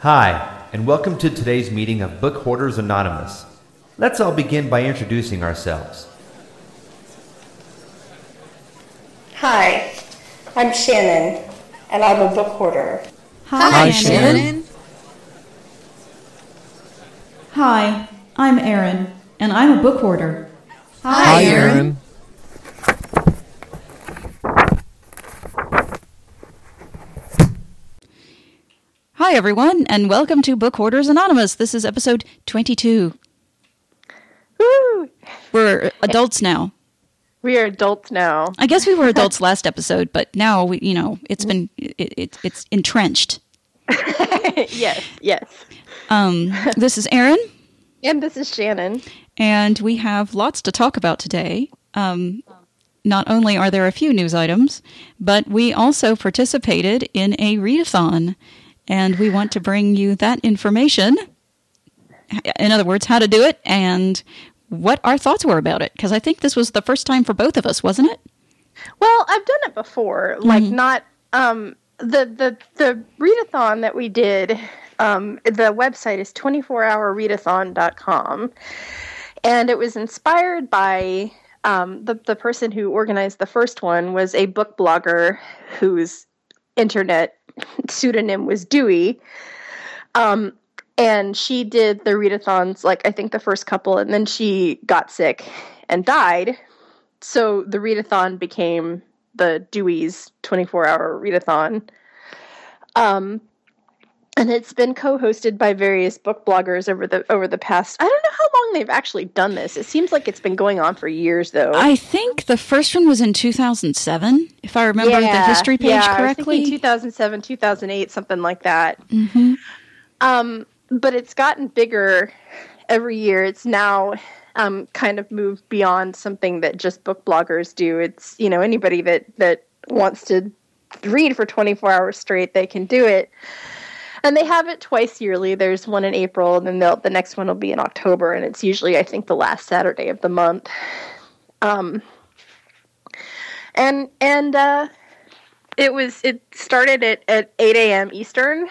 Hi, and welcome to today's meeting of Book Hoarders Anonymous. Let's all begin by introducing ourselves. Hi, I'm Shannon, and I'm a book hoarder. Hi, Hi, Shannon. Shannon. Hi, I'm Erin, and I'm a book hoarder. Hi, Erin. Hi, everyone, and welcome to Book Hoarders Anonymous. This is episode 22. Woo! We're adults now. We are adults now. I guess we were adults last episode, but now we, you know, it's been it, it, it's entrenched. yes, yes. Um, this is Erin, And this is Shannon. and we have lots to talk about today. Um, not only are there a few news items, but we also participated in a readathon, and we want to bring you that information. In other words, how to do it and what our thoughts were about it. Because I think this was the first time for both of us, wasn't it? Well, I've done it before. Like not um the the the readathon that we did um the website is 24hourreadathon.com and it was inspired by um the the person who organized the first one was a book blogger whose internet pseudonym was Dewey. Um and she did the readathons like I think the first couple and then she got sick and died so the readathon became the Dewey's 24 hour readathon. Um, and it's been co-hosted by various book bloggers over the over the past. I don't know how long they've actually done this. It seems like it's been going on for years, though. I think the first one was in 2007, if I remember the history page yeah, I was correctly. 2007, 2008, something like that. hmm Um, but it's gotten bigger every year. It's now um, kind of moved beyond something that just book bloggers do. It's you know anybody that that wants to read for 24 hours straight, they can do it. And they have it twice yearly. There's one in April, and then they'll, the next one will be in October, and it's usually I think the last Saturday of the month. Um, and and uh, it was it started at, at 8 a.m. Eastern,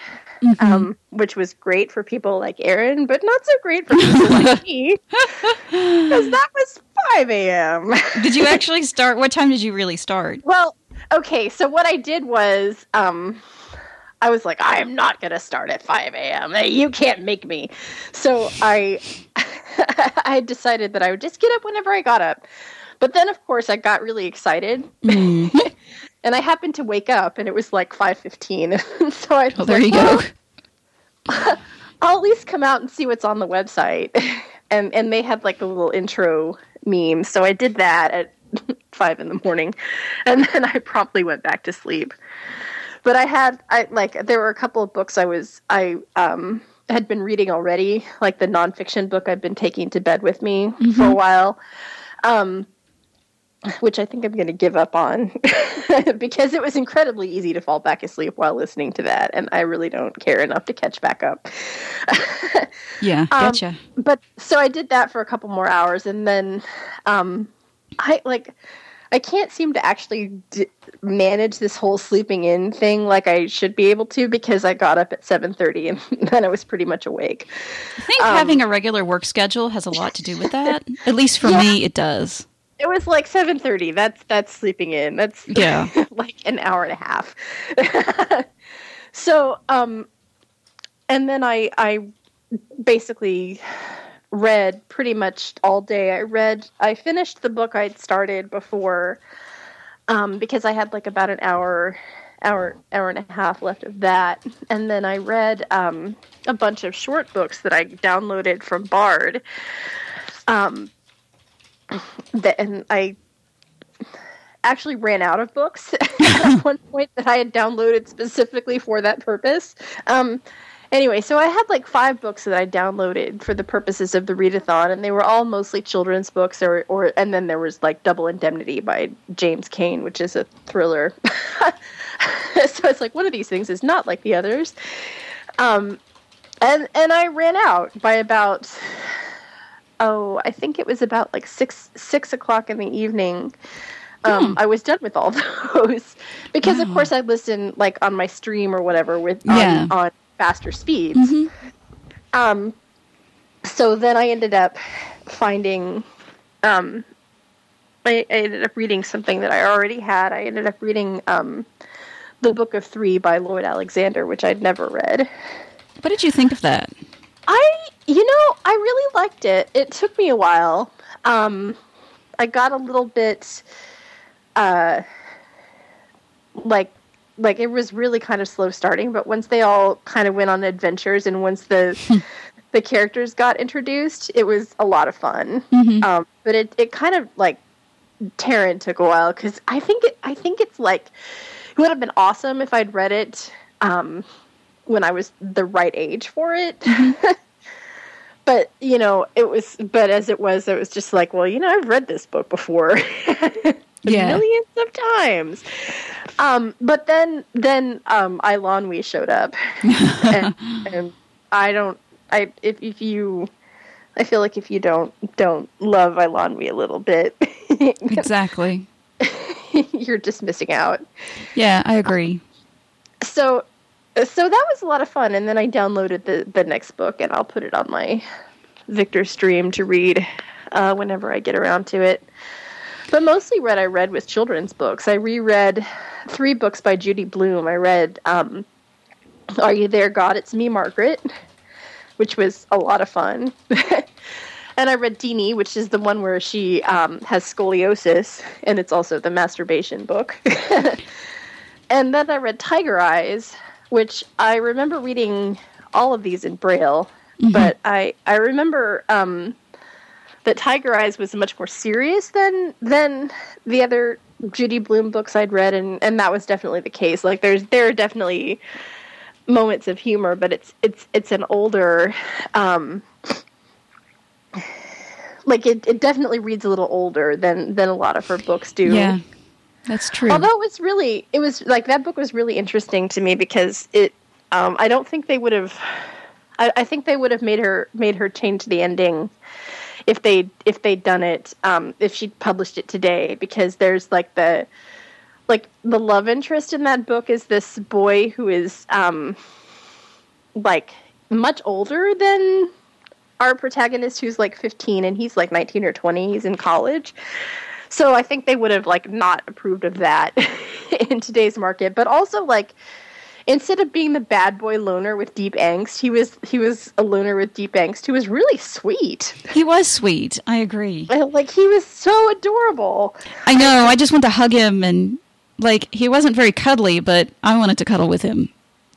um, which was great for people like Erin, but not so great for people like me because that was 5 a.m. Did you actually start? What time did you really start? well, okay, so what I did was um, I was like, I am not going to start at 5 a.m. You can't make me. So I I decided that I would just get up whenever I got up. But then, of course, I got really excited. Mm. and I happened to wake up, and it was like five fifteen. so I was Well, there like, you go. "Well, I'll at least come out and see what's on the website. and and they had like a little intro meme, so I did that at five in the morning, and then I promptly went back to sleep. But I had I like there were a couple of books I was I um had been reading already, like the nonfiction book I've been taking to bed with me for a while. Um, which I think I'm going to give up on because it was incredibly easy to fall back asleep while listening to that, and I really don't care enough to catch back up. Yeah, Um, gotcha. but so I did that for a couple more hours, and then um, I like I can't seem to actually d- manage this whole sleeping in thing like I should be able to because I got up at seven thirty and then I was pretty much awake. I think um, having a regular work schedule has a lot to do with that. At least for Yeah. me, it does. It was like seven thirty. That's that's sleeping in. That's Yeah. like an hour and a half. so, um, and then I I basically read pretty much all day. I read. I finished the book I'd started before, um, because I had like about an hour. Hour, hour and a half left of that, and then I read um, a bunch of short books that I downloaded from Bard. Um, that and I actually ran out of books at one point that I had downloaded specifically for that purpose. Um, anyway, so I had like five books that I downloaded for the purposes of the readathon, and they were all mostly children's books, or or and then there was like Double Indemnity by James Cain, which is a thriller. so it's like one of these things is not like the others. Um, and and I ran out by about oh, I think it was about like six six o'clock in the evening. Um, I was done with all those because, of course, I listen like on my stream or whatever with on, Yeah. on faster speeds. Um, so then I ended up finding, um, I, I ended up reading something that I already had. I ended up reading um, the Book of Three by Lloyd Alexander, which I'd never read. What did you think of that? I, you know, I really liked it. It took me a while. Um, I got a little bit, uh, like, like it was really kind of slow starting. But once they all kind of went on adventures, and once the the characters got introduced, it was a lot of fun. Um, but it it kind of like Taran took a while because I think it, I think it's like it would have been awesome if I'd read it um, when I was the right age for it. but you know, it was. But as it was, it was just like, well, you know, I've read this book before. Yeah. millions of times. Um, but then then um, Eilonwy showed up, and, and I don't. I if if you, I feel like if you don't don't love Eilonwy a little bit, Exactly. you're just missing out. Yeah, I agree. So so that was a lot of fun, and then I downloaded the the next book, and I'll put it on my Victor stream to read uh, whenever I get around to it. But mostly, what I read was children's books. I reread three books by Judy Blume. I read um, "Are You There, God? It's Me, Margaret," which was a lot of fun. and I read Deanie, which is the one where she um, has scoliosis, and it's also the masturbation book. and then I read Tiger Eyes, which I remember reading all of these in Braille, but I I remember um, that Tiger Eyes was much more serious than than the other Judy Blume books I'd read, and and that was definitely the case. Like there's there are definitely moments of humor, but it's it's it's an older. Um, like it, it definitely reads a little older than than a lot of her books do. Yeah, that's true. Although it was really, it was like that book was really interesting to me because it. Um, I don't think they would have. I, I think they would have made her made her change the ending if they if they'd done it um, if she'd published it today because there's like the like the love interest in that book is this boy who is um, like much older than our protagonist who's like 15 and he's like 19 or 20 he's in college. So i think they would have like not approved of that in today's market. But also like instead of being the bad boy loner with deep angst he was he was a loner with deep angst who was really sweet he was sweet. I agree. like he was so adorable I know. I just want to hug him and like he wasn't very cuddly, but I wanted to cuddle with him.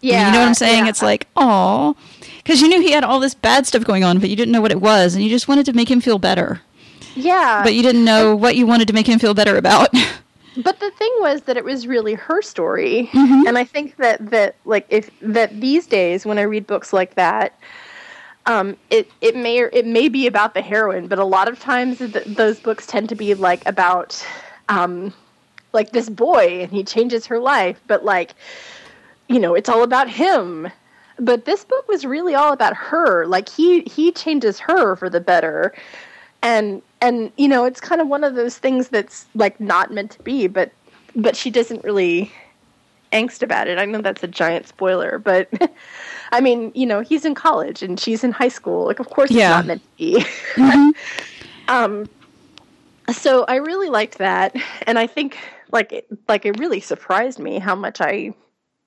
yeah you know what I'm saying? yeah. It's like, oh, because you knew he had all this bad stuff going on, but you didn't know what it was, and you just wanted to make him feel better, yeah but you didn't know what you wanted to make him feel better about. But the thing was that it was really her story, and I think that that like if that these days when I read books like that, um, it it may or it may be about the heroine, but a lot of times th- those books tend to be like about um, like this boy and he changes her life, but like you know it's all about him. But this book was really all about her. Like he he changes her for the better and and you know it's kind of one of those things that's like not meant to be but but she doesn't really angst about it. I know that's a giant spoiler but i mean you know he's in college and she's in high school. Like of course Yeah. it's not meant to be. Um so i really liked that and i think like it, like it really surprised me how much i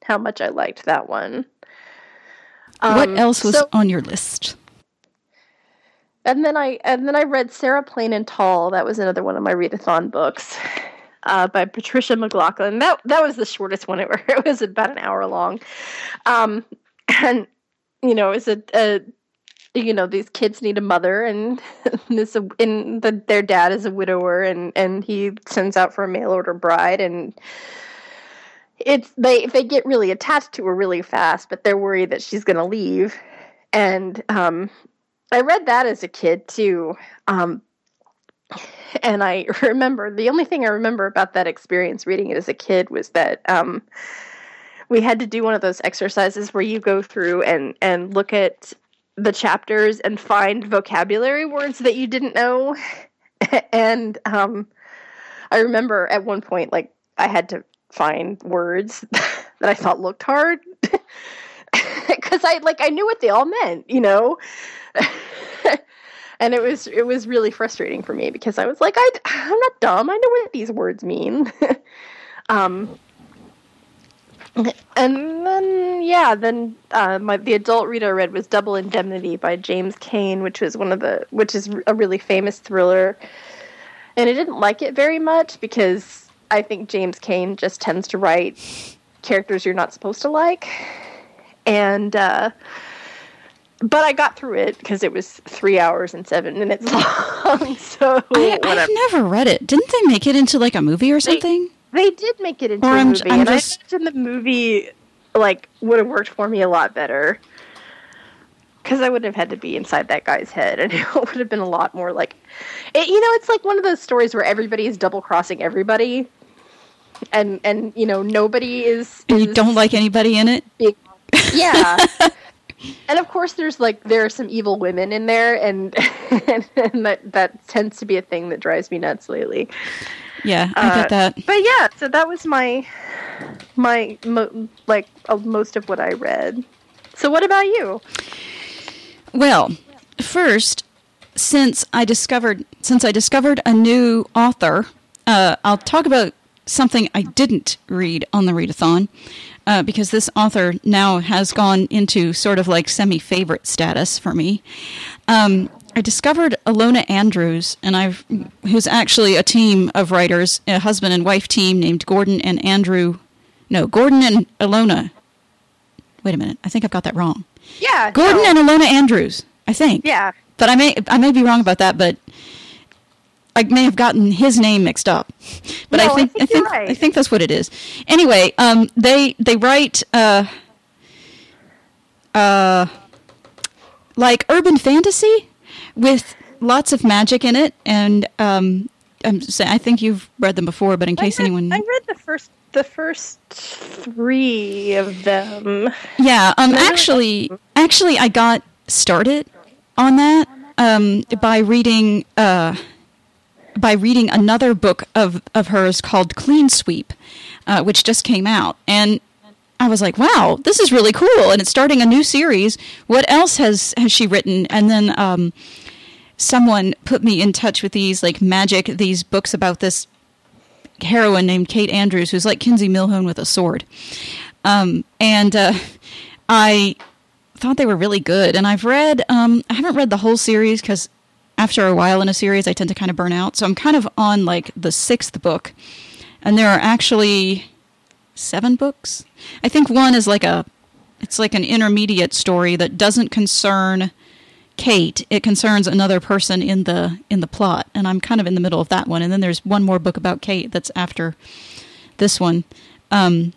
how much i liked that one. What Um, else was so- on your list? And then I and then I read Sarah Plain and Tall. That was another one of my readathon books uh, by Patricia MacLachlan. That that was the shortest one ever. It was about an hour long, um, and you know, it was a, a you know these kids need a mother, and this and the, their dad is a widower, and and he sends out for a mail order bride, and it's they they get really attached to her really fast, but they're worried that she's going to leave, and um, I read that as a kid too. Um, and I remember the only thing I remember about that experience reading it as a kid was that um, we had to do one of those exercises where you go through and, and look at the chapters and find vocabulary words that you didn't know. and um, I remember at one point, like, I had to find words that I thought looked hard. because I like I knew what they all meant, you know. and it was it was really frustrating for me because I was like, I I'm not dumb. I know what these words mean. um, and then yeah, then uh, my the adult read I read was Double Indemnity by James Cain, which was one of the which is a really famous thriller. And I didn't like it very much because I think James Cain just tends to write characters you're not supposed to like. And uh, but I got through it because it was three hours and seven minutes long. so I, I've never read it. Didn't they make it into like a movie or something? They, they did make it into Or a I'm- movie, I'm and just- I imagine the movie like would have worked for me a lot better because I wouldn't have had to be inside that guy's head, and it would have been a lot more like, it, you know, it's like one of those stories where everybody is double crossing everybody, and and you know nobody is. And you don't like anybody in it? big yeah and of course there's like there are some evil women in there and and, that that tends to be a thing that drives me nuts lately Yeah, I Uh, get that. but yeah so that was my my mo- like uh, most of what i read so what about you Well, first, since I discovered since I discovered a new author, uh, I'll talk about something I didn't read on the readathon. Uh, because this author now has gone into sort of like semi favorite status for me. Um, I discovered Ilona Andrews, and I've who's actually a team of writers, a husband and wife team named Gordon and Andrew. No, Gordon and Ilona. Wait a minute, I think I've got that wrong. yeah Gordon no. and Ilona Andrews, I think. yeah But I may I may be wrong about that, but I may have gotten his name mixed up. But No, I I think think I think right. I think that's what it is. Anyway, um, they they write uh, uh, like urban fantasy with lots of magic in it, and um, I'm saying I think you've read them before, but in case read, anyone I read the first the first three of them Yeah, um, actually, actually, I got started on that um, by reading uh, by reading another book of of hers called Clean Sweep, uh, which just came out, and I was like, "Wow, this is really cool!" And it's starting a new series. What else has has she written? And then um, someone put me in touch with these like magic these books about this heroine named Kate Andrews, who's like Kinsey Millhone with a sword. Um, and uh, I thought they were really good. And I've read, um, I haven't read the whole series because after a while in a series, I tend to kind of burn out. So I'm kind of on like the sixth book. And there are actually seven books. I think one is like a, it's like an intermediate story that doesn't concern Kate. It concerns another person in the in the plot, and I'm kind of in the middle of that one. And then there's one more book about Kate that's after this one um,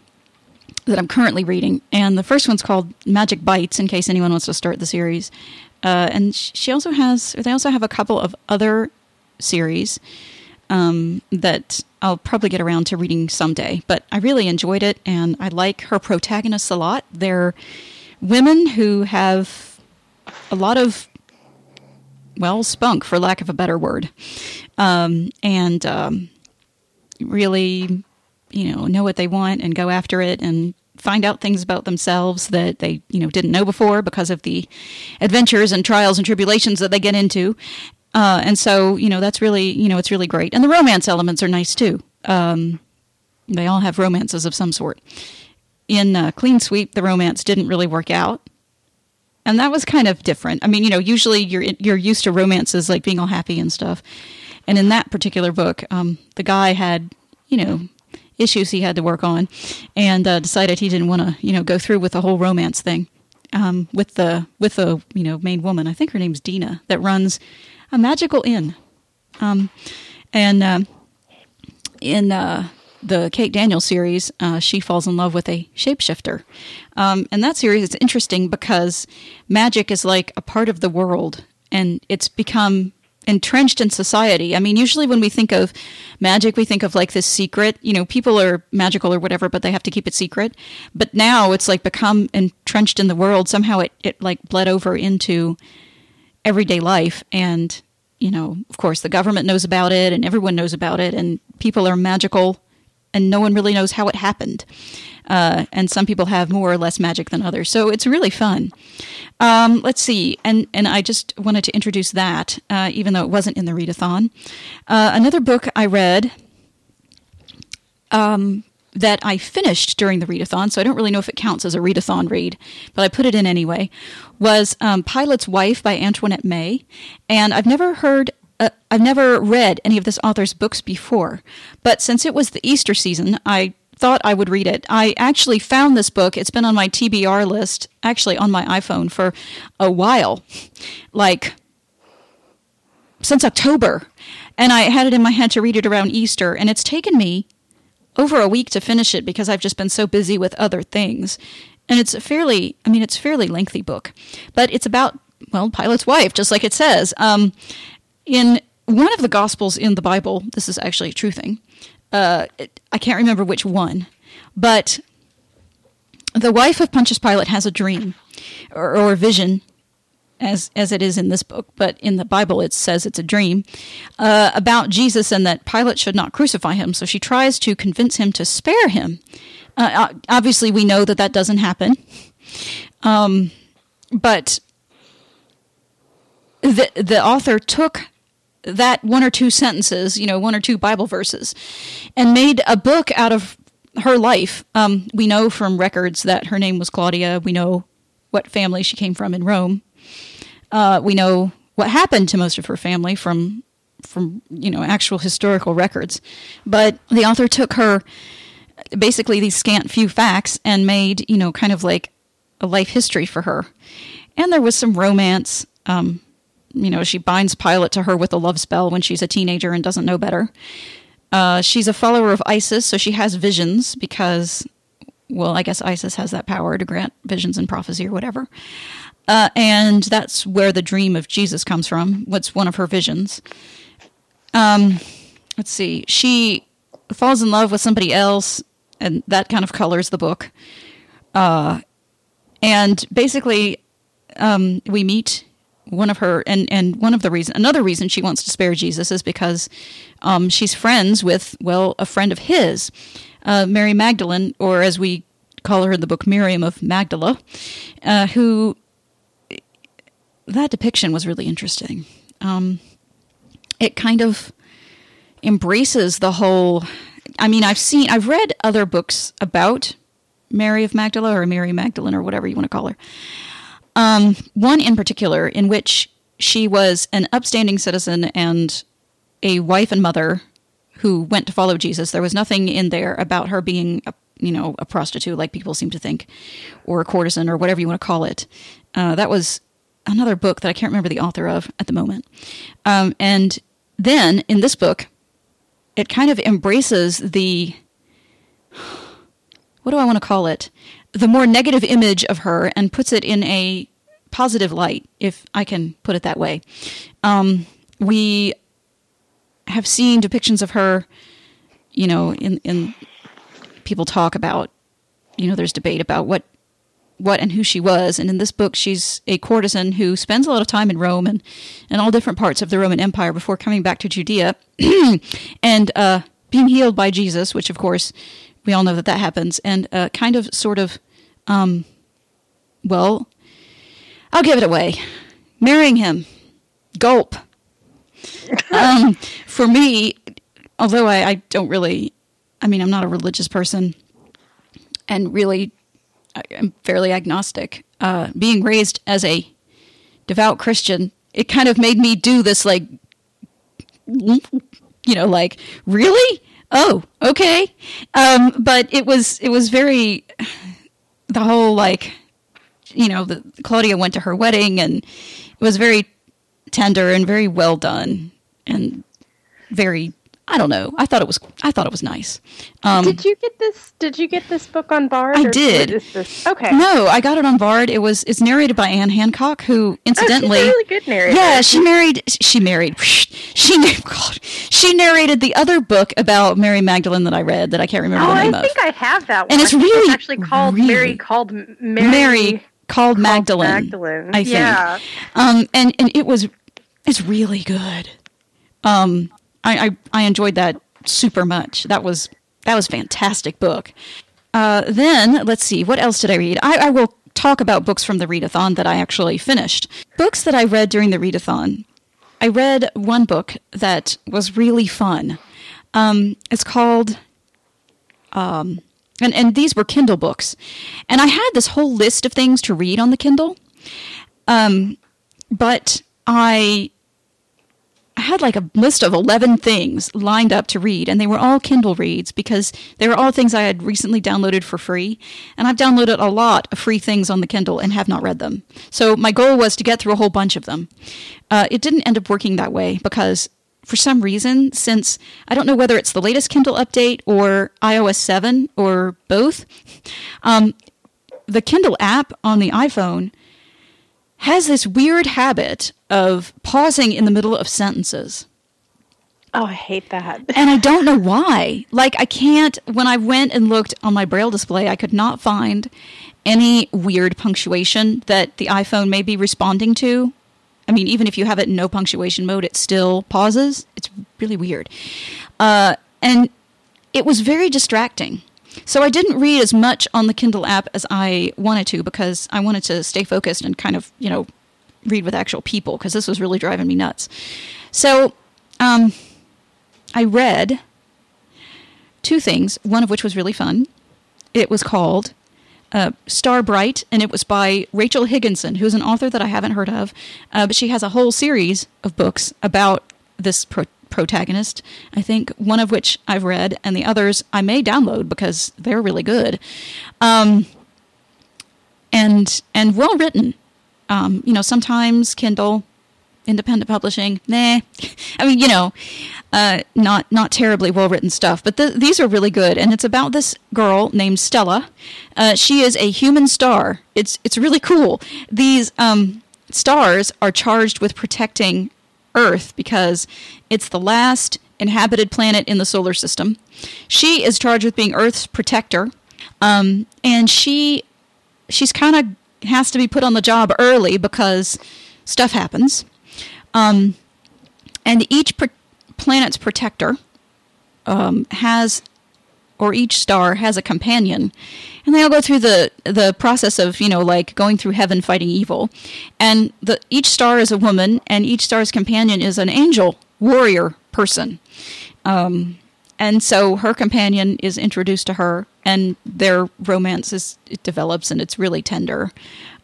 that I'm currently reading, and the first one's called Magic Bites. In case anyone wants to start the series, uh, and she also has they also have a couple of other series um, that I'll probably get around to reading someday. But I really enjoyed it, and I like her protagonists a lot. They're women who have a lot of well spunk for lack of a better word um, and um, really you know know what they want and go after it and find out things about themselves that they you know didn't know before because of the adventures and trials and tribulations that they get into. Uh, and so you know that's really you know it's really great. And the romance elements are nice too. Um, they all have romances of some sort. In uh, clean sweep the romance didn't really work out. And that was kind of different. I mean, you know, usually you're you're used to romances like being all happy and stuff, and in that particular book, um, the guy had you know issues he had to work on, and uh, decided he didn't want to you know go through with the whole romance thing um, with the with the you know main woman. I think her name's Dina that runs a magical inn, um, and um, in uh, the Kate Daniels series, uh, she falls in love with a shapeshifter. Um, and that series is interesting because magic is like a part of the world and it's become entrenched in society. I mean, usually when we think of magic, we think of like this secret, you know, people are magical or whatever, but they have to keep it secret. But now it's like become entrenched in the world. Somehow it, it like bled over into everyday life and you know of course the government knows about it and everyone knows about it and people are magical and no one really knows how it happened uh, and some people have more or less magic than others. So it's really fun. Um, let's see, and and I just wanted to introduce that, uh, even though it wasn't in the readathon. Uh, another book I read. Um, that I finished during the readathon, so I don't really know if it counts as a readathon read, but I put it in anyway, was um, Pilate's Wife by Antoinette May. And I've never heard, uh, I've never read any of this author's books before, but since it was the Easter season, I thought I would read it. I actually found this book, it's been on my TBR list, actually on my iPhone for a while, like since October. And I had it in my head to read it around Easter, and it's taken me over a week to finish it because I've just been so busy with other things. And it's a fairly, I mean, it's a fairly lengthy book, but it's about, well, Pilate's wife, just like it says. Um, in one of the Gospels in the Bible, this is actually a true thing. Uh, I can't remember which one, but the wife of Pontius Pilate has a dream or, or a vision as as it is in this book, but in the Bible it says it's a dream uh, about Jesus and that Pilate should not crucify him. So she tries to convince him to spare him. Uh, obviously, we know that that doesn't happen, um, but the the author took that one or two sentences, you know, one or two Bible verses, and made a book out of her life. Um, we know from records that her name was Claudia. We know what family she came from in Rome. Uh, we know what happened to most of her family from from you know actual historical records, but the author took her basically these scant few facts and made you know kind of like a life history for her, and there was some romance. Um, you know, she binds Pilate to her with a love spell when she's a teenager and doesn't know better. Uh, she's a follower of Isis, so she has visions because, well, I guess Isis has that power to grant visions and prophecy or whatever. Uh, and that's where the dream of Jesus comes from. What's one of her visions? Um, let's see. She falls in love with somebody else, and that kind of colors the book. Uh, and basically, um, we meet one of her, and and one of the reason, another reason she wants to spare Jesus is because um, she's friends with well, a friend of his, uh, Mary Magdalene, or as we call her in the book, Miriam of Magdala, uh, who that depiction was really interesting. Um, it kind of embraces the whole. I mean, I've seen, I've read other books about Mary of Magdala or Mary Magdalene or whatever you want to call her. Um, one in particular, in which she was an upstanding citizen and a wife and mother who went to follow Jesus. There was nothing in there about her being, a, you know, a prostitute like people seem to think, or a courtesan or whatever you want to call it. Uh, that was another book that I can't remember the author of at the moment. Um, and then in this book, it kind of embraces the what do I want to call it? The more negative image of her and puts it in a positive light, if I can put it that way. Um, we have seen depictions of her, you know, in in people talk about, you know, there's debate about what what and who she was. And in this book, she's a courtesan who spends a lot of time in Rome and, and all different parts of the Roman Empire before coming back to Judea and uh, being healed by Jesus, which of course we all know that that happens, and uh, kind of sort of, um, well, I'll give it away. Marrying him. Gulp. um, for me, although I, I don't really, I mean, I'm not a religious person and really I'm fairly agnostic. Uh, being raised as a devout Christian, it kind of made me do this, like, you know, like, really? Oh, okay. Um, but it was it was very the whole like, you know, the, Claudia went to her wedding and it was very tender and very well done and very I don't know. I thought it was. I thought it was nice. Um, did you get this? Did you get this book on Bard? I did. Okay. No, I got it on Bard. It was. It's narrated by Anne Hancock, who incidentally, oh, really good narrator. Yeah, she married. She married. She God, she narrated the other book about Mary Magdalene that I read that I can't remember oh, the name I think of. I have that one. And it's really it's actually called really, Mary called Mary, Mary called Magdalene. Magdalene. I think. Yeah. Um, and and it was, it's really good. Um, I, I I enjoyed that super much. That was that was fantastic book. uh, then let's see, what else did I read? I, I will talk about books from the readathon that I actually finished. Books that I read during the readathon. I read one book that was really fun. Um, it's called, um, and, and these were Kindle books. And I had this whole list of things to read on the Kindle. Um, but I I had like a list of 11 things lined up to read, and they were all Kindle reads because they were all things I had recently downloaded for free. And I've downloaded a lot of free things on the Kindle and have not read them. So my goal was to get through a whole bunch of them. Uh, it didn't end up working that way because for some reason, since I don't know whether it's the latest Kindle update or iOS 7 or both, um, the Kindle app on the iPhone has this weird habit of pausing in the middle of sentences. Oh, I hate that. and I don't know why. Like, I can't, when I went and looked on my braille display, I could not find any weird punctuation that the iPhone may be responding to. I mean, even if you have it in no punctuation mode, it still pauses. It's really weird. Uh, and it was very distracting. So I didn't read as much on the Kindle app as I wanted to because I wanted to stay focused and kind of, you know, read with actual people because this was really driving me nuts. So um, I read two things, one of which was really fun. It was called uh, Star Bright, and it was by Rachel Higginson, who's an author that I haven't heard of, uh, but she has a whole series of books about this protagonist, I think, one of which I've read, and the others I may download because they're really good. Um, and and well written. Um, you know, sometimes Kindle, independent publishing, nah. I mean, you know, uh, not not terribly well written stuff, but th- these are really good. And it's about this girl named Stella. Uh, she is a human star. It's it's really cool. These um, stars are charged with protecting Earth because it's the last inhabited planet in the solar system. She is charged with being Earth's protector, um, and she she's kind of has to be put on the job early because stuff happens. Um, and each planet's protector um, has, or each star has a companion, and they all go through the the process of you know like going through heaven fighting evil, and the each star is a woman, and each star's companion is an angel warrior person. Um, and so her companion is introduced to her, and their romance is it develops, and it's really tender.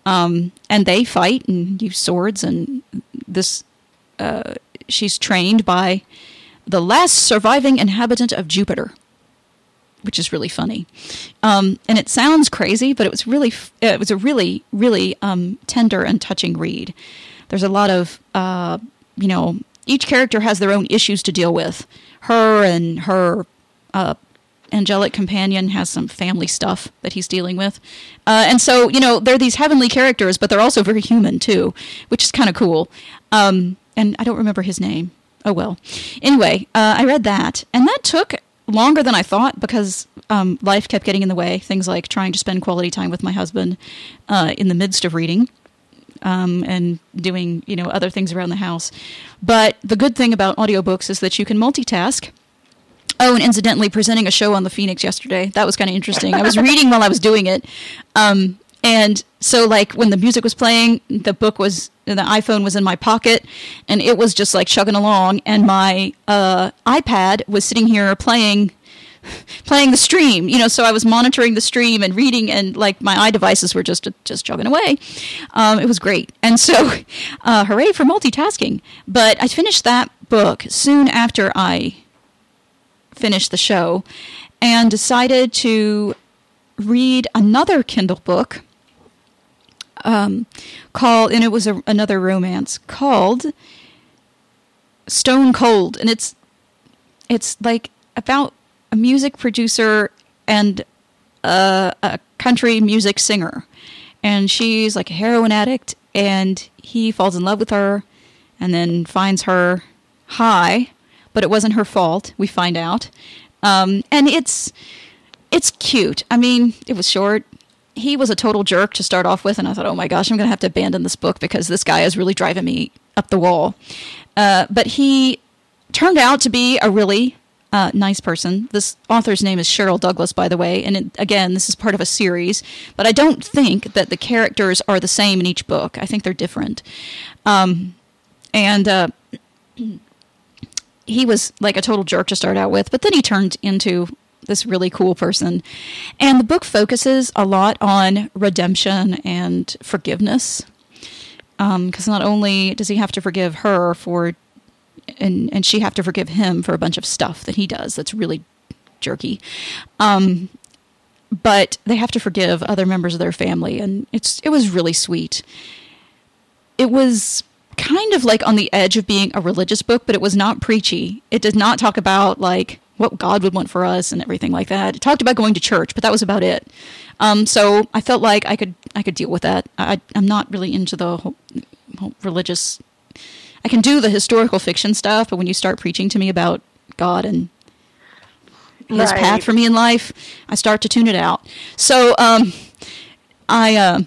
Um, and they fight and use swords, and this uh, she's trained by the last surviving inhabitant of Jupiter, which is really funny. Um, and it sounds crazy, but it was really it was a really really um, tender and touching read. There's a lot of uh, you know each character has their own issues to deal with. Her and her uh, angelic companion has some family stuff that he's dealing with. Uh, and so, you know, they're these heavenly characters, but they're also very human too, which is kind of cool. Um, and I don't remember his name. Oh well. Anyway, uh, I read that, and that took longer than I thought because um, life kept getting in the way. Things like trying to spend quality time with my husband uh, in the midst of reading um, and doing you know other things around the house. But the good thing about audiobooks is that you can multitask. Oh, and incidentally, presenting a show on the Phoenix yesterday. That was kind of interesting. I was reading while I was doing it. Um, and so, like, when the music was playing, the book was, the iPhone was in my pocket, and it was just like chugging along. And my uh, iPad was sitting here playing playing the stream, you know, so I was monitoring the stream and reading, and like my iDevices were just just chugging away. Um, it was great, and so uh, hooray for multitasking! But I finished that book soon after I finished the show, and decided to read another Kindle book um, called, and it was a, another romance called Stone Cold, and it's it's like about a music producer and a, a country music singer. And she's like a heroin addict, and he falls in love with her and then finds her high, but it wasn't her fault, we find out. Um, and it's it's cute. I mean, it was short. He was a total jerk to start off with, and I thought, oh my gosh, I'm going to have to abandon this book because this guy is really driving me up the wall. Uh, but he turned out to be a really uh, nice person. This author's name is Cheryl Douglas, by the way, and it, again, this is part of a series. But I don't think that the characters are the same in each book. I think they're different. Um, and uh, he was like a total jerk to start out with, but then he turned into this really cool person. And the book focuses a lot on redemption and forgiveness. Because um, not only does he have to forgive her for and and she have to forgive him for a bunch of stuff that he does that's really jerky. Um, but they have to forgive other members of their family, and it's it was really sweet. It was kind of like on the edge of being a religious book, but it was not preachy. It did not talk about like what God would want for us and everything like that. It talked about going to church, but that was about it. Um, so I felt like I could I could deal with that. I, am not really into the whole, whole religious I can do the historical fiction stuff, but when you start preaching to me about God and His right. path for me in life, I start to tune it out. So um, I uh,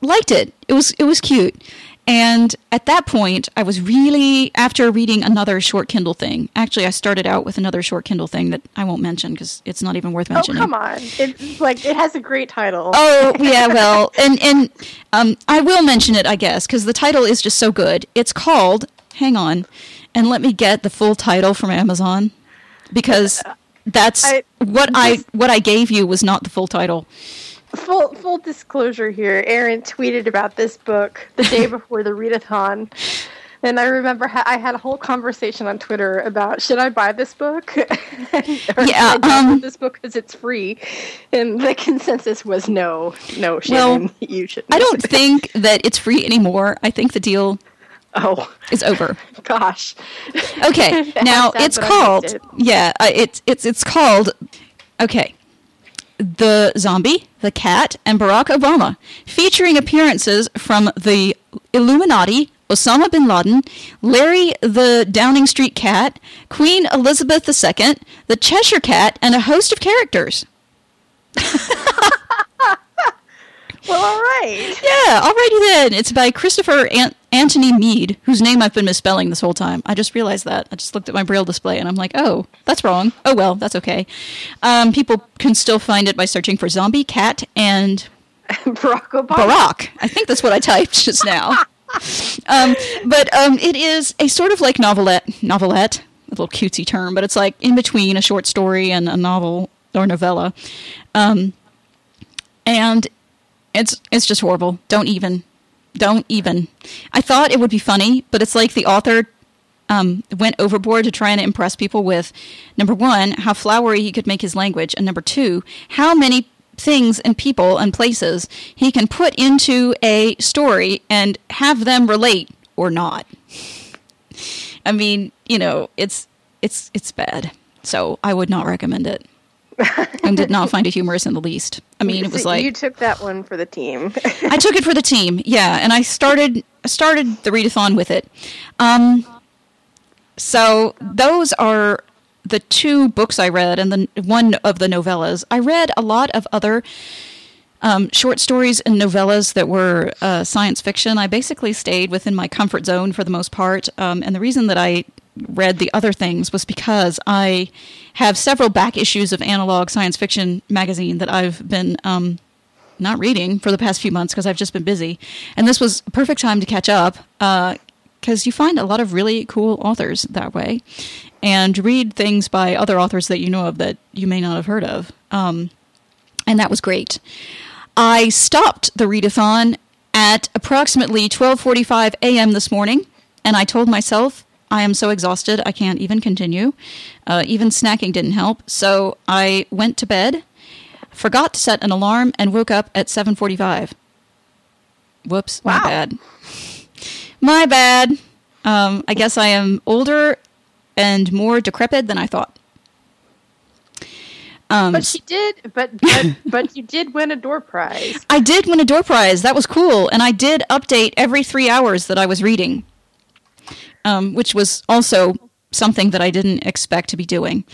liked it. It was it was cute. And at that point, I was really, after reading another short Kindle thing, actually, I started out with another short Kindle thing that I won't mention because it's not even worth mentioning. Oh, come on. It's like, it has a great title. Oh, yeah, well, and, and um, I will mention it, I guess, because the title is just so good. It's called, hang on, and let me get the full title from Amazon because that's I, what I what I gave you was not the full title full full disclosure here erin tweeted about this book the day before the readathon and i remember ha- i had a whole conversation on twitter about should i buy this book yeah um, this book because it's free and the consensus was no no Shannon, well, you should i don't think that it's free anymore i think the deal Oh, is over. Gosh. Okay. now it's called. It. Yeah, uh, it's it's it's called. Okay the zombie, the cat, and Barack Obama, featuring appearances from the Illuminati, Osama bin Laden, Larry the Downing Street Cat, Queen Elizabeth II, the Cheshire Cat, and a host of characters. Well, all right. Yeah, alrighty then. It's by Christopher Ant- Anthony Mead, whose name I've been misspelling this whole time. I just realized that. I just looked at my braille display and I'm like, oh, that's wrong. Oh well, that's okay. Um, people can still find it by searching for zombie, cat, and Barack Obama. Barack. I think that's what I typed just now. um, but um, it is a sort of like novelette. Novelette, a little cutesy term, but it's like in between a short story and a novel or novella. Um, and it's it's just horrible. Don't even. Don't even. I thought it would be funny, but it's like the author um, went overboard to try and impress people with number one, how flowery he could make his language, and number two, how many things and people and places he can put into a story and have them relate or not. I mean, you know, it's it's it's bad. So I would not recommend it and did not find it humorous in the least. I mean, it was like you took that one for the team. I took it for the team, yeah, and I started started the readathon with it. Um, so those are the two books I read, and the one of the novellas. I read a lot of other um, short stories and novellas that were uh, science fiction. I basically stayed within my comfort zone for the most part, um, and the reason that I read the other things was because I have several back issues of Analog Science Fiction magazine that I've been um, not reading for the past few months because I've just been busy. And this was a perfect time to catch up because uh, you find a lot of really cool authors that way and read things by other authors that you know of that you may not have heard of. Um, and that was great. I stopped the readathon at approximately 12:45 a.m. this morning and I told myself I am so exhausted, I can't even continue. Uh, even snacking didn't help, so I went to bed, forgot to set an alarm, and woke up at 7:45. Whoops, wow. my bad. My bad. Um, I guess I am older and more decrepit than I thought. Um, but she did, but but, but you did win a door prize. I did win a door prize. That was cool, and I did update every three hours that I was reading um, which was also something that I didn't expect to be doing,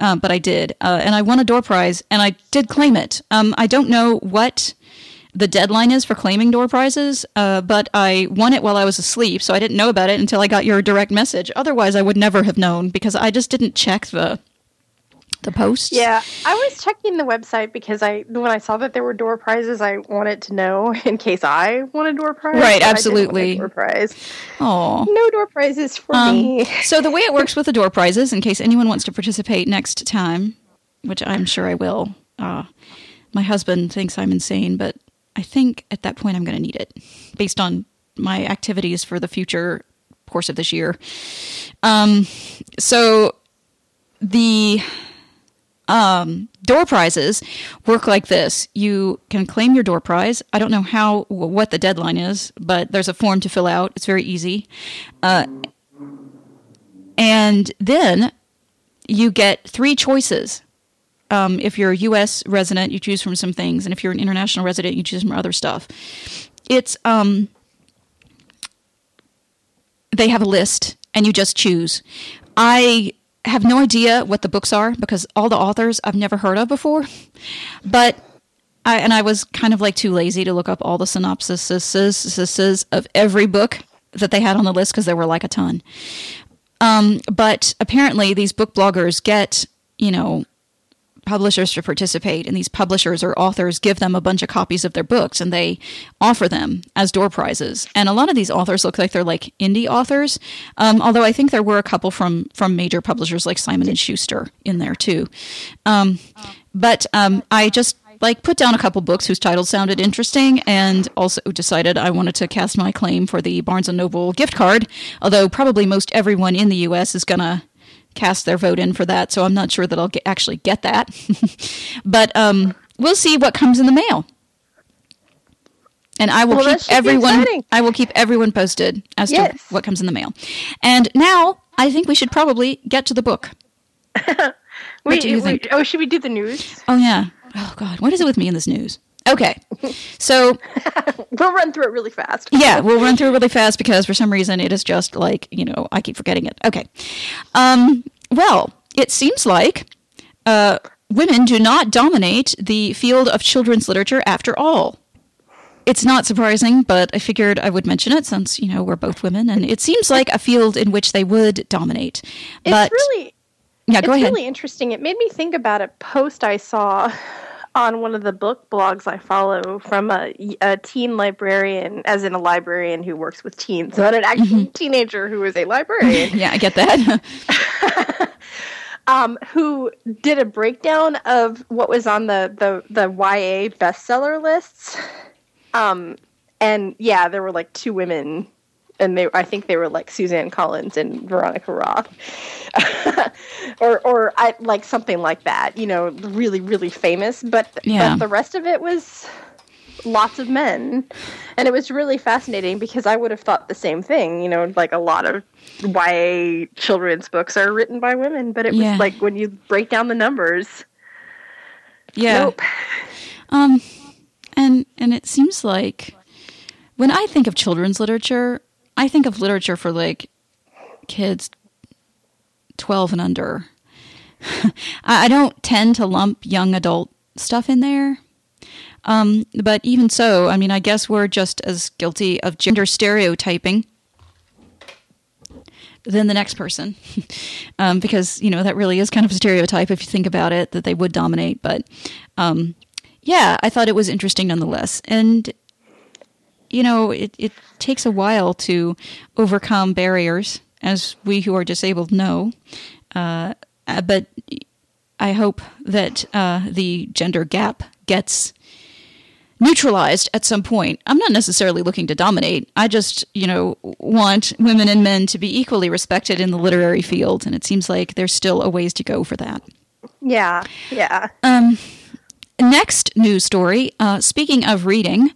uh, but I did. Uh, and I won a door prize, and I did claim it. Um, I don't know what the deadline is for claiming door prizes, uh, but I won it while I was asleep, so I didn't know about it until I got your direct message. Otherwise, I would never have known because I just didn't check the the posts. Yeah, I was checking the website because I when I saw that there were door prizes, I wanted to know in case I won a door prize. Right, but I didn't absolutely. door prize. Oh. No door prizes for Um, me. so the way it works with the door prizes, in case anyone wants to participate next time, which I'm sure I will. Uh, my husband thinks I'm insane, but I think at that point I'm going to need it, based on my activities for the future course of this year. Um, so the um, door prizes work like this. You can claim your door prize. I don't know how what the deadline is, but there's a form to fill out. It's very easy. Uh, and then you get three choices. Um, if you're a U.S. resident, you choose from some things, and if you're an international resident, you choose from other stuff. It's um, they have a list, and you just choose. I have no idea what the books are because all the authors I've never heard of before, but I and I was kind of like too lazy to look up all the synopsises of every book that they had on the list because there were like a ton. Um, but apparently, these book bloggers get, you know, publishers to participate, and these publishers or authors give them a bunch of copies of their books and they offer them as door prizes. And a lot of these authors look like they're like indie authors, um, although I think there were a couple from from major publishers like Simon and Schuster in there too. Um, but um, I just like put down a couple books whose titles sounded interesting and also decided I wanted to cast my claim for the Barnes and Noble gift card, although probably most everyone in the US is going to cast their vote in for that, so I'm not sure that I'll get, actually get that. but um, we'll see what comes in the mail. And I will Well, keep everyone. I will keep everyone posted as Yes. to what comes in the mail. And now I think we should probably get to the book. We, do you we- think? oh, should we do the news? Oh yeah. Oh god, what is it with me in this news? Okay. So We'll run through it really fast. yeah, we'll run through it really fast because for some reason it is just like, you know, I keep forgetting it. Okay. Um, well, it seems like uh, women do not dominate the field of children's literature after all. It's not surprising, but I figured I would mention it since, you know, we're both women and it seems like a field in which they would dominate. But it's really yeah, go it's ahead. really interesting. It made me think about a post I saw on one of the book blogs I follow from a, a teen librarian, as in a librarian who works with teens, so not an actual Mm-hmm. teenager who is a librarian, yeah, I get that. um, who did a breakdown of what was on the, the, the YA bestseller lists. Um, and yeah, there were like two women, and they I think they were like Suzanne Collins and Veronica Roth, or or I like something like that. You know, really really famous. But Yeah. but the rest of it was lots of men, and it was really fascinating because I would have thought the same thing. You know, like a lot of YA children's books are written by women, but it Yeah. was like when you break down the numbers. yeah. Nope. Um, and and it seems like when I think of children's literature, I think of literature for like kids twelve and under. I I don't tend to lump young adult stuff in there. Um, but even so, I mean, I guess we're just as guilty of gender stereotyping than the next person, um, because you know that really is kind of a stereotype if you think about it that they would dominate. But um, yeah, I thought it was interesting nonetheless, and you know, it, it takes a while to overcome barriers, as we who are disabled know. Uh, uh, but I hope that uh, the gender gap gets neutralized at some point. I'm not necessarily looking to dominate. I just, you know, want women and men to be equally respected in the literary field, and it seems like there's still a ways to go for that. Yeah, yeah. Next news story. Uh, speaking of reading,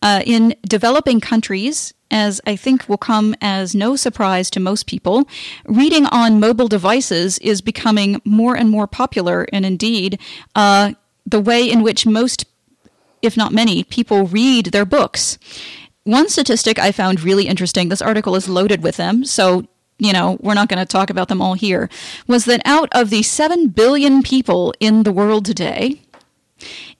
uh, in developing countries, as I think will come as no surprise to most people, reading on mobile devices is becoming more and more popular, and indeed, uh, the way in which most, if not many, people read their books. One statistic I found really interesting, this article is loaded with them, so you know, we're not going to talk about them all here, was that out of the 7 billion people in the world today,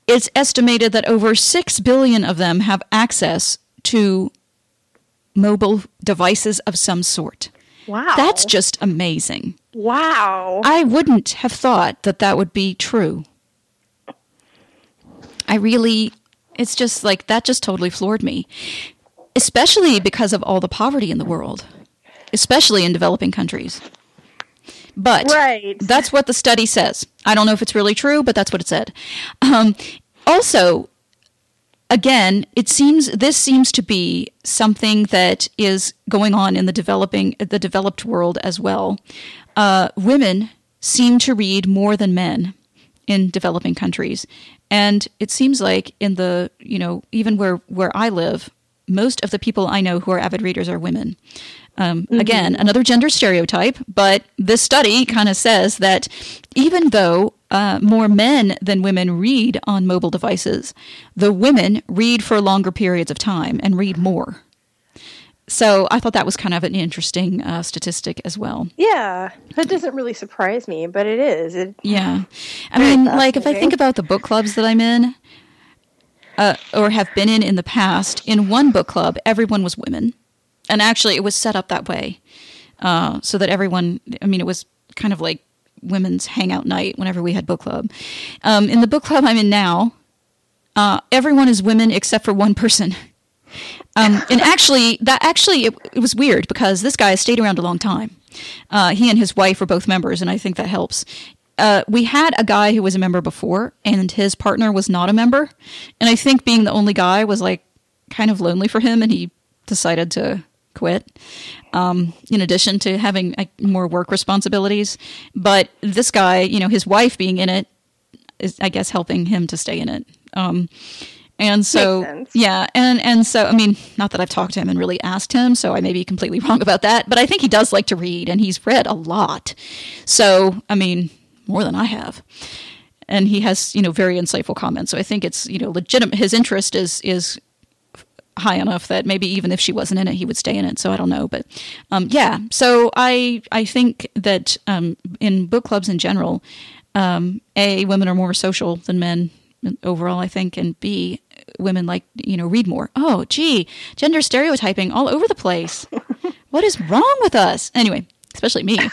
it's estimated that over 6 billion of them have access to mobile devices of some sort. Wow. That's just amazing. wow. I wouldn't have thought that that would be true. I really, it's just like that just totally floored me, especially because of all the poverty in the world, especially in developing countries. But Right. that's what the study says. I don't know if it's really true, but that's what it said. Um, also, again, it seems this seems to be something that is going on in the developing the developed world as well. Uh, women seem to read more than men in developing countries, and it seems like in the you know even where where I live, most of the people I know who are avid readers are women. Um, Again, another gender stereotype, but this study kind of says that even though uh, more men than women read on mobile devices, the women read for longer periods of time and read more. So I thought that was kind of an interesting uh, statistic as well. yeah. That doesn't really surprise me, but it is. It, Yeah. I mean, like, if I think about the book clubs that I'm in, uh, or have been in in the past, in one book club, everyone was women. And actually, it was set up that way uh, so that everyone, I mean, it was kind of like women's hangout night whenever we had book club. Um, in the book club I'm in now, uh, everyone is women except for one person. Um, and actually, that actually it, it was weird because this guy stayed around a long time. Uh, he and his wife were both members, and I think that helps. Uh, we had a guy who was a member before, and his partner was not a member, and I think being the only guy was like kind of lonely for him, and he decided to quit. Um, in addition to having like, more work responsibilities, but this guy, you know, his wife being in it is, I guess, helping him to stay in it. Um, and so, yeah, and and so, I mean, not that I've talked to him and really asked him, so I may be completely wrong about that, but I think he does like to read, and he's read a lot. So, I mean, more than I have, and he has, you know, very insightful comments. So I think it's, you know, legitimate. His interest is is high enough that maybe even if she wasn't in it, he would stay in it. So I don't know, but um, yeah. So I I think that um, in book clubs in general, um, a women are more social than men overall. I think, and b women like you know read more. Oh, gee, gender stereotyping all over the place. what is wrong with us? Anyway, especially me.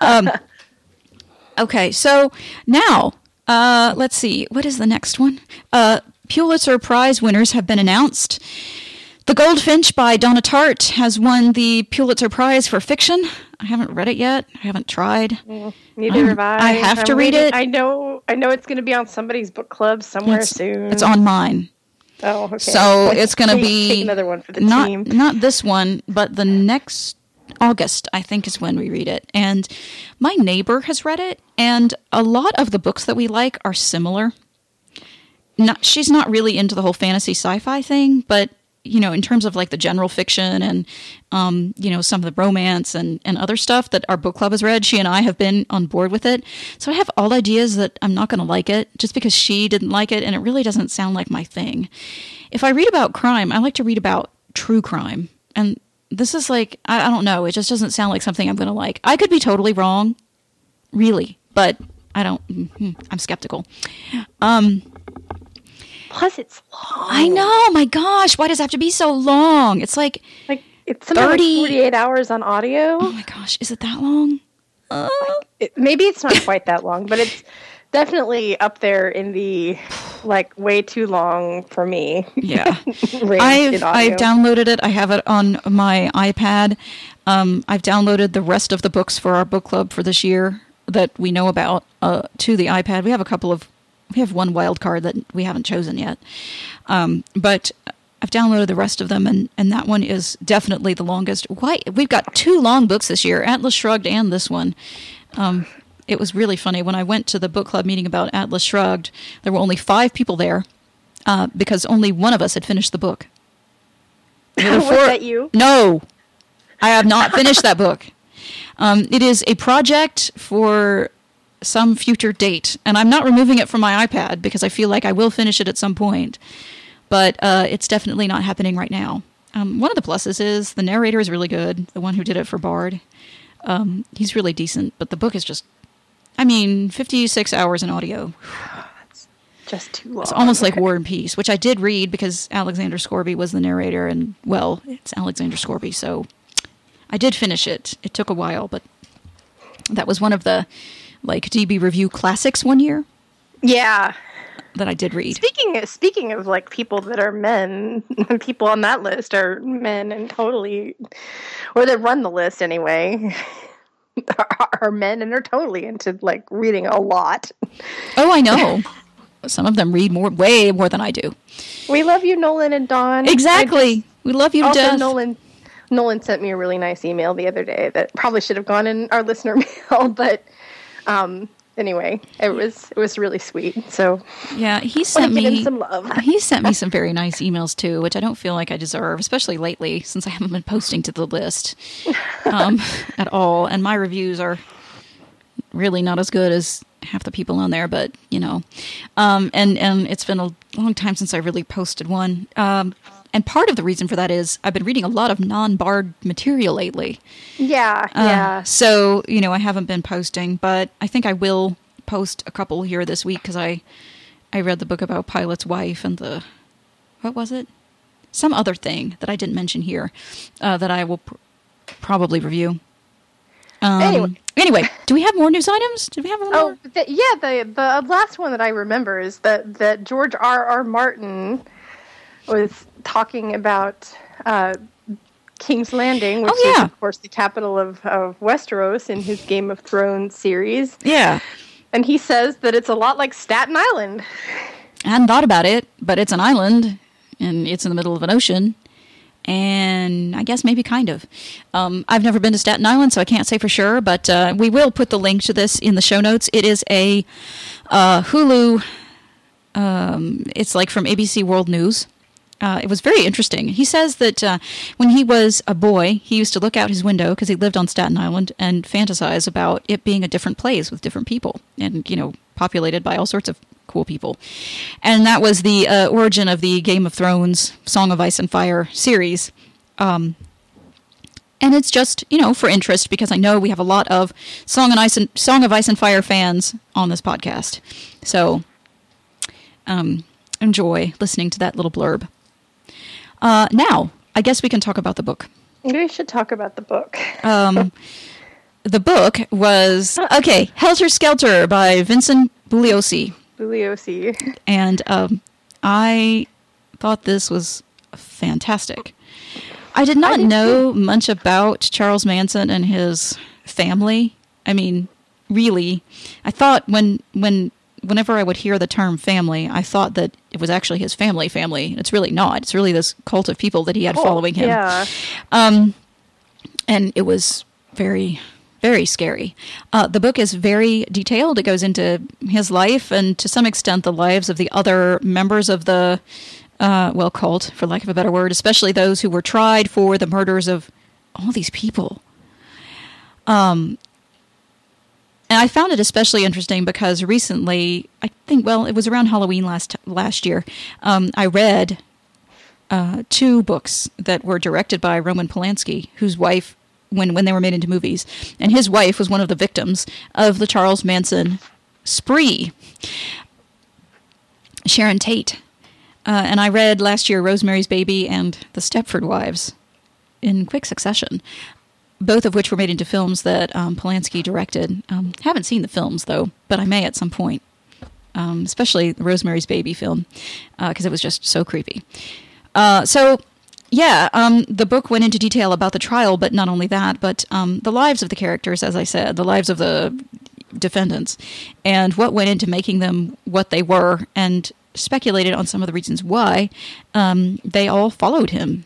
Um, okay, so now uh, let's see. What is the next one? Uh, Pulitzer Prize winners have been announced. The Goldfinch by Donna Tartt has won the Pulitzer Prize for fiction. I haven't read it yet. I haven't tried. neither Um, have I. I have to read waiting- it. I know. I know it's going to be on somebody's book club somewhere It's, soon. it's on mine. Oh, okay. So it's going to be another one for the not, team. Not this one, but the next August, I think, is when we read it. And my neighbor has read it, and a lot of the books that we like are similar. Not, she's not really into the whole fantasy sci-fi thing, but you know, in terms of like the general fiction and um, you know some of the romance and and other stuff that our book club has read, she and I have been on board with it. So I have all ideas that I'm not going to like it just because she didn't like it, and it really doesn't sound like my thing. If I read about crime, I like to read about true crime, and this is like I, I don't know. It just doesn't sound like something I'm going to like. I could be totally wrong, really, but I don't. mhm, I'm skeptical. Um, Plus, it's long. I know. My gosh, why does it have to be so long? It's like, Like it's something like forty-eight hours on audio. oh my gosh, is it that long? Uh, It- maybe it's not quite that long, but it's definitely up there in the like way too long for me. yeah. I've. I've downloaded it. I have it on my iPad. Um, I've downloaded the rest of the books for our book club for this year that we know about uh, to the iPad. We have a couple of we have one wild card that we haven't chosen yet, um, but I've downloaded the rest of them, and and that one is definitely the longest. Why we've got two long books this year: Atlas Shrugged and this one. Um, it was really funny when I went to the book club meeting about Atlas Shrugged. There were only five people there uh, because only one of us had finished the book. The Was that you? No, I have not finished that book. Um, it is a project for some future date, and I'm not removing it from my iPad because I feel like I will finish it at some point. But uh, it's definitely not happening right now. Um, one of the pluses is the narrator is really good. The one who did it for Bard, um, he's really decent. But the book is just, I mean, 56 hours in audio. That's just too long. It's almost like War and Peace, which I did read because Alexander Scourby was the narrator, and well, it's Alexander Scourby, so I did finish it. It took a while, but that was one of the like DB review classics one year Yeah. that I did read. Speaking of, speaking of like people that are men, the people on that list are men and totally, or that run the list anyway, are, are men and they're totally into like reading a lot. Oh, I know. Some of them read more, way more than I do. We love you, Nolan and Don. Exactly. We love you Also, death. Nolan Nolan sent me a really nice email the other day that probably should have gone in our listener mail, but um, anyway, it was it was really sweet. So Yeah, he sent me some love. He sent me some very nice emails too, which I don't feel like I deserve, especially lately since I haven't been posting to the list um, at all. And my reviews are really not as good as half the people on there, but you know, um, and and it's been a long time since I really posted one. Um, and part of the reason for that is I've been reading a lot of non-Bard material lately. yeah, Uh, yeah. So you know, I haven't been posting, but I think I will post a couple here this week because I I read the book about Pilot's wife and the what was it? Some other thing that I didn't mention here uh, that I will pr- probably review. Um, Anyway. anyway, do we have more news items? Do we have more? Oh, the, yeah. The the last one that I remember is that that George R. R. Martin was talking about uh, King's Landing, which Oh, yeah. is of course the capital of, of Westeros in his Game of Thrones series, yeah. and he says that it's a lot like Staten Island. I hadn't thought about it, but it's an island and it's in the middle of an ocean. And I guess maybe kind of. Um, I've never been to Staten Island, so I can't say for sure, but uh, we will put the link to this in the show notes. It is a uh, Hulu, um, it's like from ABC World News. Uh, it was very interesting. He says that uh, when he was a boy, he used to look out his window because he lived on Staten Island and fantasize about it being a different place with different people and, you know, populated by all sorts of cool people. And that was the uh, origin of the Game of Thrones Song of Ice and Fire series. Um, and it's just, you know, for interest because I know we have a lot of Song and Ice and Song of Ice and Fire fans on this podcast. So, um, enjoy listening to that little blurb. Uh, now, I guess we can talk about the book. We should talk about the book. Um, the book was okay, Helter Skelter by Vincent Bugliosi, Bugliosi. and um, I thought this was fantastic. I did not did know much about Charles Manson and his family. I mean, really, I thought when when whenever I would hear the term family, I thought that it was actually his family family. It's really not. It's really this cult of people that he had following him. Yeah. Um, and it was very, very scary. Uh, the book is very detailed. It goes into his life and to some extent the lives of the other members of the, uh, well, cult, for lack of a better word, especially those who were tried for the murders of all these people. Um, and I found it especially interesting because recently, I think, well, it was around Halloween last last year. Um, I read uh, two books that were directed by Roman Polanski, whose wife, when when they were made into movies, and his wife was one of the victims of the Charles Manson spree. Sharon Tate, uh, and I read last year Rosemary's Baby and The Stepford Wives in quick succession, both of which were made into films that um, Polanski directed. Um, haven't seen the films though, but I may at some point. Um, especially the Rosemary's Baby film, because it was just so creepy. Uh, so, yeah, um, the book went into detail about the trial, but not only that, but um, the lives of the characters, as I said, the lives of the defendants, and what went into making them what they were, and speculated on some of the reasons why um, they all followed him.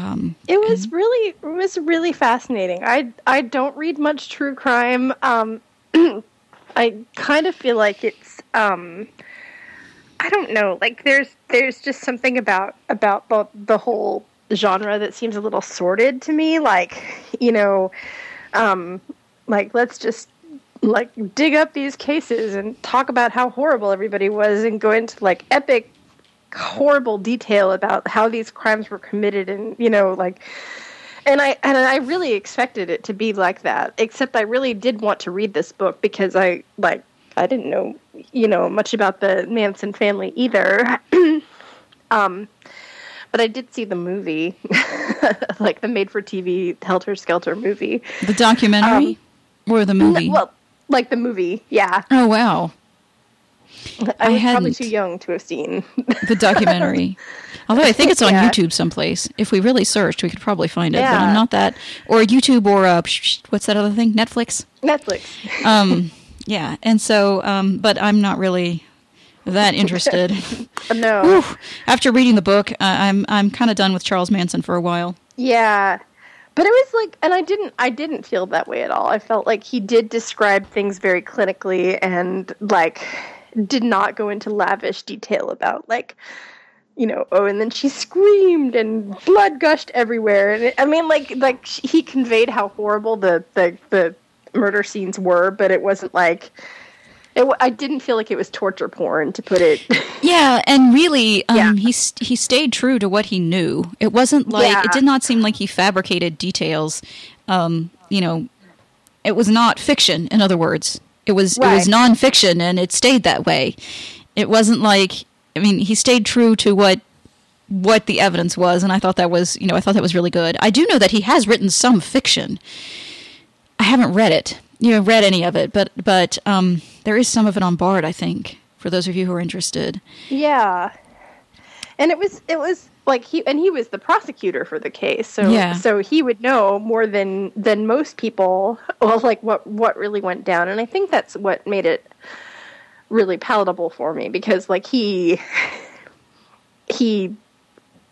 Um, It was really it was really fascinating. I I don't read much true crime. Um, I kind of feel like it's um, I don't know. Like there's there's just something about about the the whole genre that seems a little sordid to me. Like you know, um, like let's just like dig up these cases and talk about how horrible everybody was and go into like epic horrible detail about how these crimes were committed and you know like and I and I really expected it to be like that except I really did want to read this book because I like I didn't know you know much about the Manson family either um but I did see the movie like the made-for-TV Helter Skelter movie. The documentary or the movie? Well, like the movie, yeah. oh wow, I I was probably too young to have seen. the documentary. Although I think it's on Yeah. YouTube someplace. If we really searched, we could probably find it. But I'm not that, or YouTube, or uh, what's that other thing? Netflix. Netflix. Um, yeah, and so, um, but I'm not really that interested. No. Whew. After reading the book, uh, I'm I'm kind of done with Charles Manson for a while. Yeah. But it was like and I didn't I didn't feel that way at all. I felt like he did describe things very clinically and like did not go into lavish detail about like you know, oh, and then she screamed and blood gushed everywhere. And it, I mean, like, like he conveyed how horrible the, the the murder scenes were, but it wasn't like it. I didn't feel like it was torture porn, to put it. Yeah, and really, um, Yeah. he st- he stayed true to what he knew. It wasn't like Yeah. it did not seem like he fabricated details. Um, you know, it was not fiction. In other words, it was it was nonfiction, and it stayed that way. It wasn't like I mean, he stayed true to what what the evidence was, and I thought that was you know I thought that was really good. I do know that he has written some fiction. I haven't read it, you know, read any of it, but but um, there is some of it on Bard, I think. For those of you who are interested. Yeah. And it was it was like he and he was the prosecutor for the case. So Yeah. so he would know more than than most people well like what what really went down and I think that's what made it really palatable for me because like he he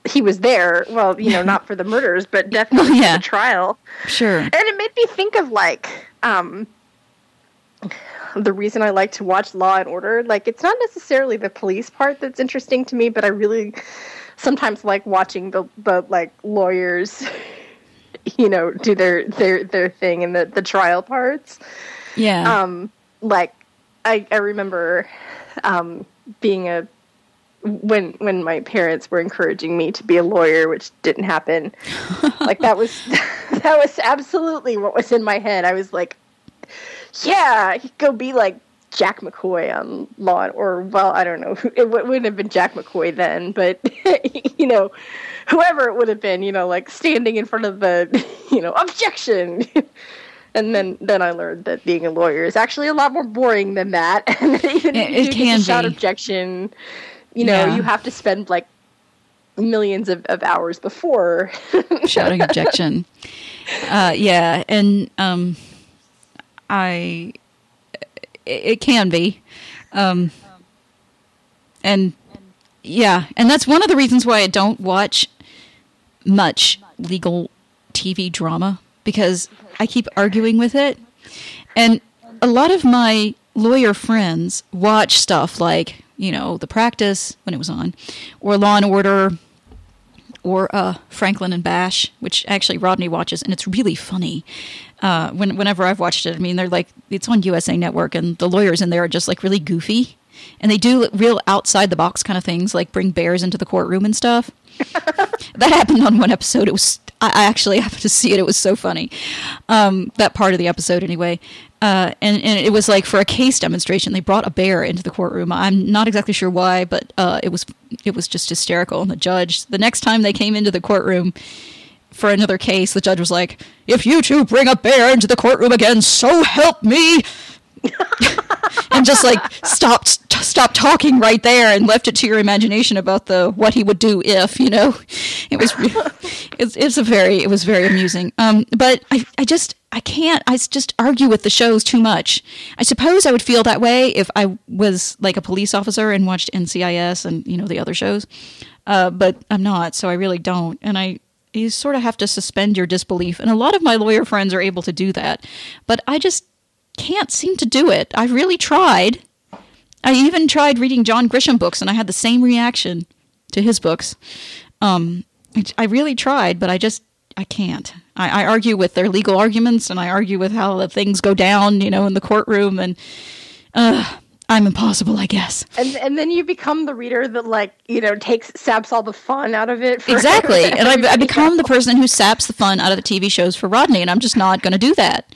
he was there well you know not for the murders but definitely Yeah. for the trial Sure. and it made me think of like um the reason I like to watch Law and Order. Like it's not necessarily the police part that's interesting to me, but I really sometimes like watching the the like lawyers you know do their their their thing in the the trial parts. Yeah. Um like I I remember um being a when when my parents were encouraging me to be a lawyer, which didn't happen. like that was that was absolutely what was in my head. I was like, yeah, go be like Jack McCoy on Law and- or well, I don't know. It w- wouldn't have been Jack McCoy then, but you know, whoever it would have been, you know, like standing in front of the, you know, objection. And then, then I learned that being a lawyer is actually a lot more boring than that. And that even It- if you can shout objection, you know, Yeah. you have to spend like millions of, of hours before. shouting objection. Uh, yeah, and um, I it, can be, um, and yeah, and that's one of the reasons why I don't watch much legal TV drama because I keep arguing with it, and a lot of my lawyer friends watch stuff like you know The Practice when it was on, or Law and Order or uh, Franklin and Bash, which actually Rodney watches, and it's really funny. Uh, when, whenever I've watched it, I mean, they're like it's on USA Network, and the lawyers in there are just like really goofy, and they do real outside the box kind of things, like bring bears into the courtroom and stuff. that happened on one episode. It was I actually happened to see it. It was so funny. Um, that part of the episode, anyway. Uh, and, and it was like for a case demonstration, they brought a bear into the courtroom. I'm not exactly sure why, but uh, it was it was just hysterical. And the judge, the next time they came into the courtroom for another case, the judge was like, "If you two bring a bear into the courtroom again, so help me." and just like stopped stopped talking right there and left it to your imagination about the what he would do if you know? It was it's, it's a very it was very amusing. Um but i i just i can't I just argue with the shows too much. I suppose i would feel that way if i was like a police officer and watched ncis and you know the other shows uh but i'm not so i really don't. And i you sort of have to suspend your disbelief and a lot of my lawyer friends are able to do that but i just can't seem to do it. I really tried. I even tried reading John Grisham books, and I had the same reaction to his books. Um, I, really tried, but I just I can't. I, I argue with their legal arguments, and I argue with how the things go down, you know, in the courtroom, and uh, I'm impossible, I guess. and and then you become the reader that like you know takes saps all the fun out of it. For Exactly, and I, I become the person who saps the fun out of the TV shows for Rodney, and I'm just not going to do that.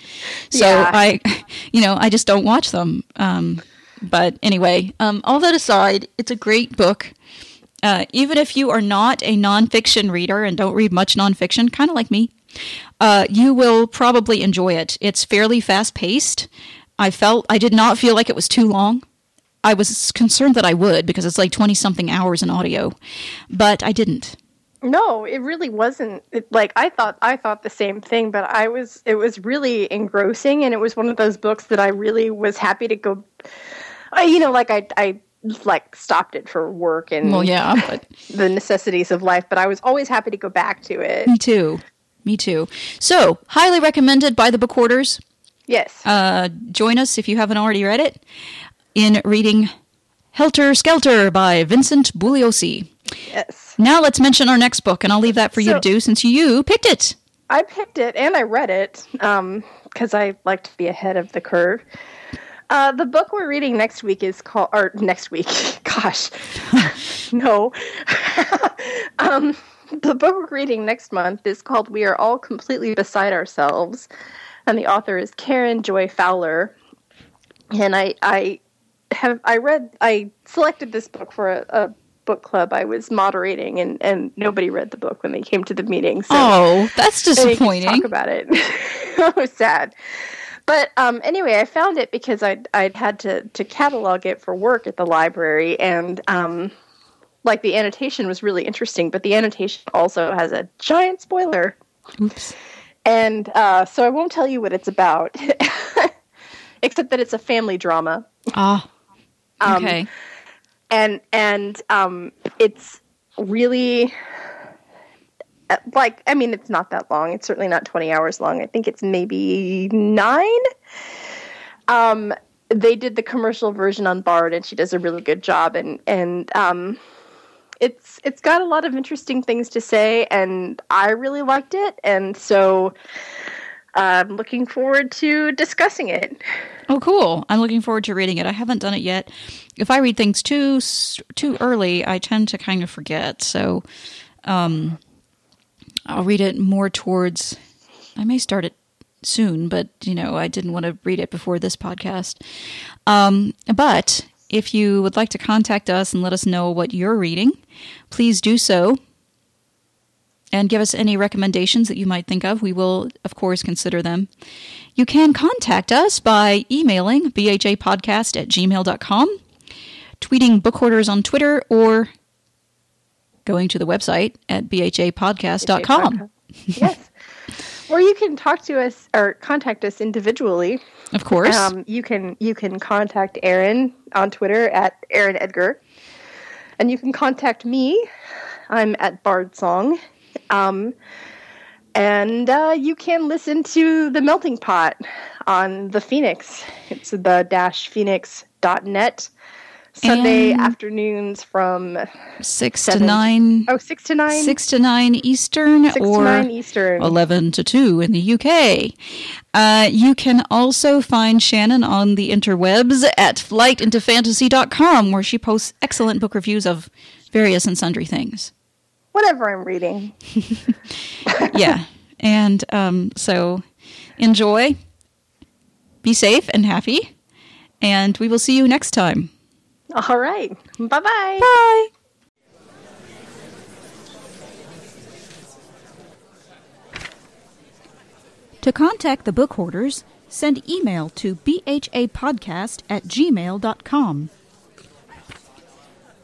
So Yeah. I, you know, I just don't watch them. Um, but anyway, um, all that aside, it's a great book. Uh, even if you are not a nonfiction reader and don't read much nonfiction, kind of like me, uh, you will probably enjoy it. It's fairly fast paced. I felt I did not feel like it was too long. I was concerned that I would because it's like 20 something hours in audio, but I didn't. No, it really wasn't. It, like I thought, I thought the same thing, but I was. It was really engrossing, and it was one of those books that I really was happy to go. I, you know, like I, I like stopped it for work and Well, yeah, but the necessities of life, but I was always happy to go back to it. me too. Me too. So, highly recommended by the book hoarders. Yes. Uh, join us if you haven't already read it in reading Helter Skelter by Vincent Bugliosi. yes. Now let's mention our next book, and I'll leave that for you to do since you picked it. I picked it and I read it because I like to be ahead of the curve. Uh, the book we're reading next week is called, or next week, gosh, no. um, the book we're reading next month is called We Are All Completely Beside Ourselves, and the author is Karen Joy Fowler. And I, I have, I read, I selected this book for a, a book club I was moderating, and, and nobody read the book when they came to the meeting. So Oh, that's I didn't get to disappointing. Talk about it. was sad. But um, anyway, I found it because I'd, I'd had to, to catalog it for work at the library, and um, like the annotation was really interesting, but the annotation also has a giant spoiler, Oops. And uh, so I won't tell you what it's about, except that it's a family drama. Ah. Um, Okay. and and um, it's really uh, like I mean it's not that long. It's certainly not twenty hours long. I think it's maybe nine. Um, they did the commercial version on Bard, and she does a really good job. And and um, it's it's got a lot of interesting things to say, and I really liked it. And so I'm looking forward to discussing it. Oh, cool. I'm looking forward to reading it. I haven't done it yet. If I read things too too early, I tend to kind of forget. So, um, I'll read it more towards. I may start it soon, but you know, I didn't want to read it before this podcast. Um, but if you would like to contact us and let us know what you're reading, please do so. And give us any recommendations that you might think of. We will, of course, consider them. You can contact us by emailing bhapodcast at gmail.com, tweeting book hoarders on Twitter, or going to the website at bhapodcast.com. yes. Or you can talk to us or contact us individually. Of course. Um, you can you can contact Erin on Twitter at Erin Edgar, and you can contact me. I'm at Bard Song, um, and uh, you can listen to the Melting Pot on the Phoenix. It's the dash phoenix.net. Sunday And- afternoons from six to nine. oh six to nine Six to nine Eastern, six or to nine Eastern. 11 to 2 in the UK. Uh, you can also find Shannon on the interwebs at flightintofantasy.com, where she posts excellent book reviews of various and sundry things. Whatever I'm reading. yeah. And um, so enjoy, be safe and happy, and we will see you next time. All right. Bye bye. Bye. To contact the book hoarders, send email to bhapodcast at gmail.com.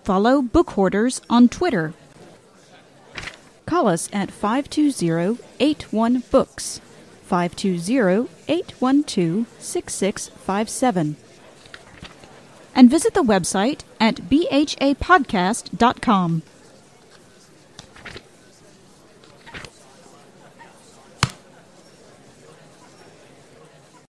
Follow Book Hoarders on Twitter. Call us at 520-81-BOOKS, 520-812-6657. And visit the website at bhapodcast.com.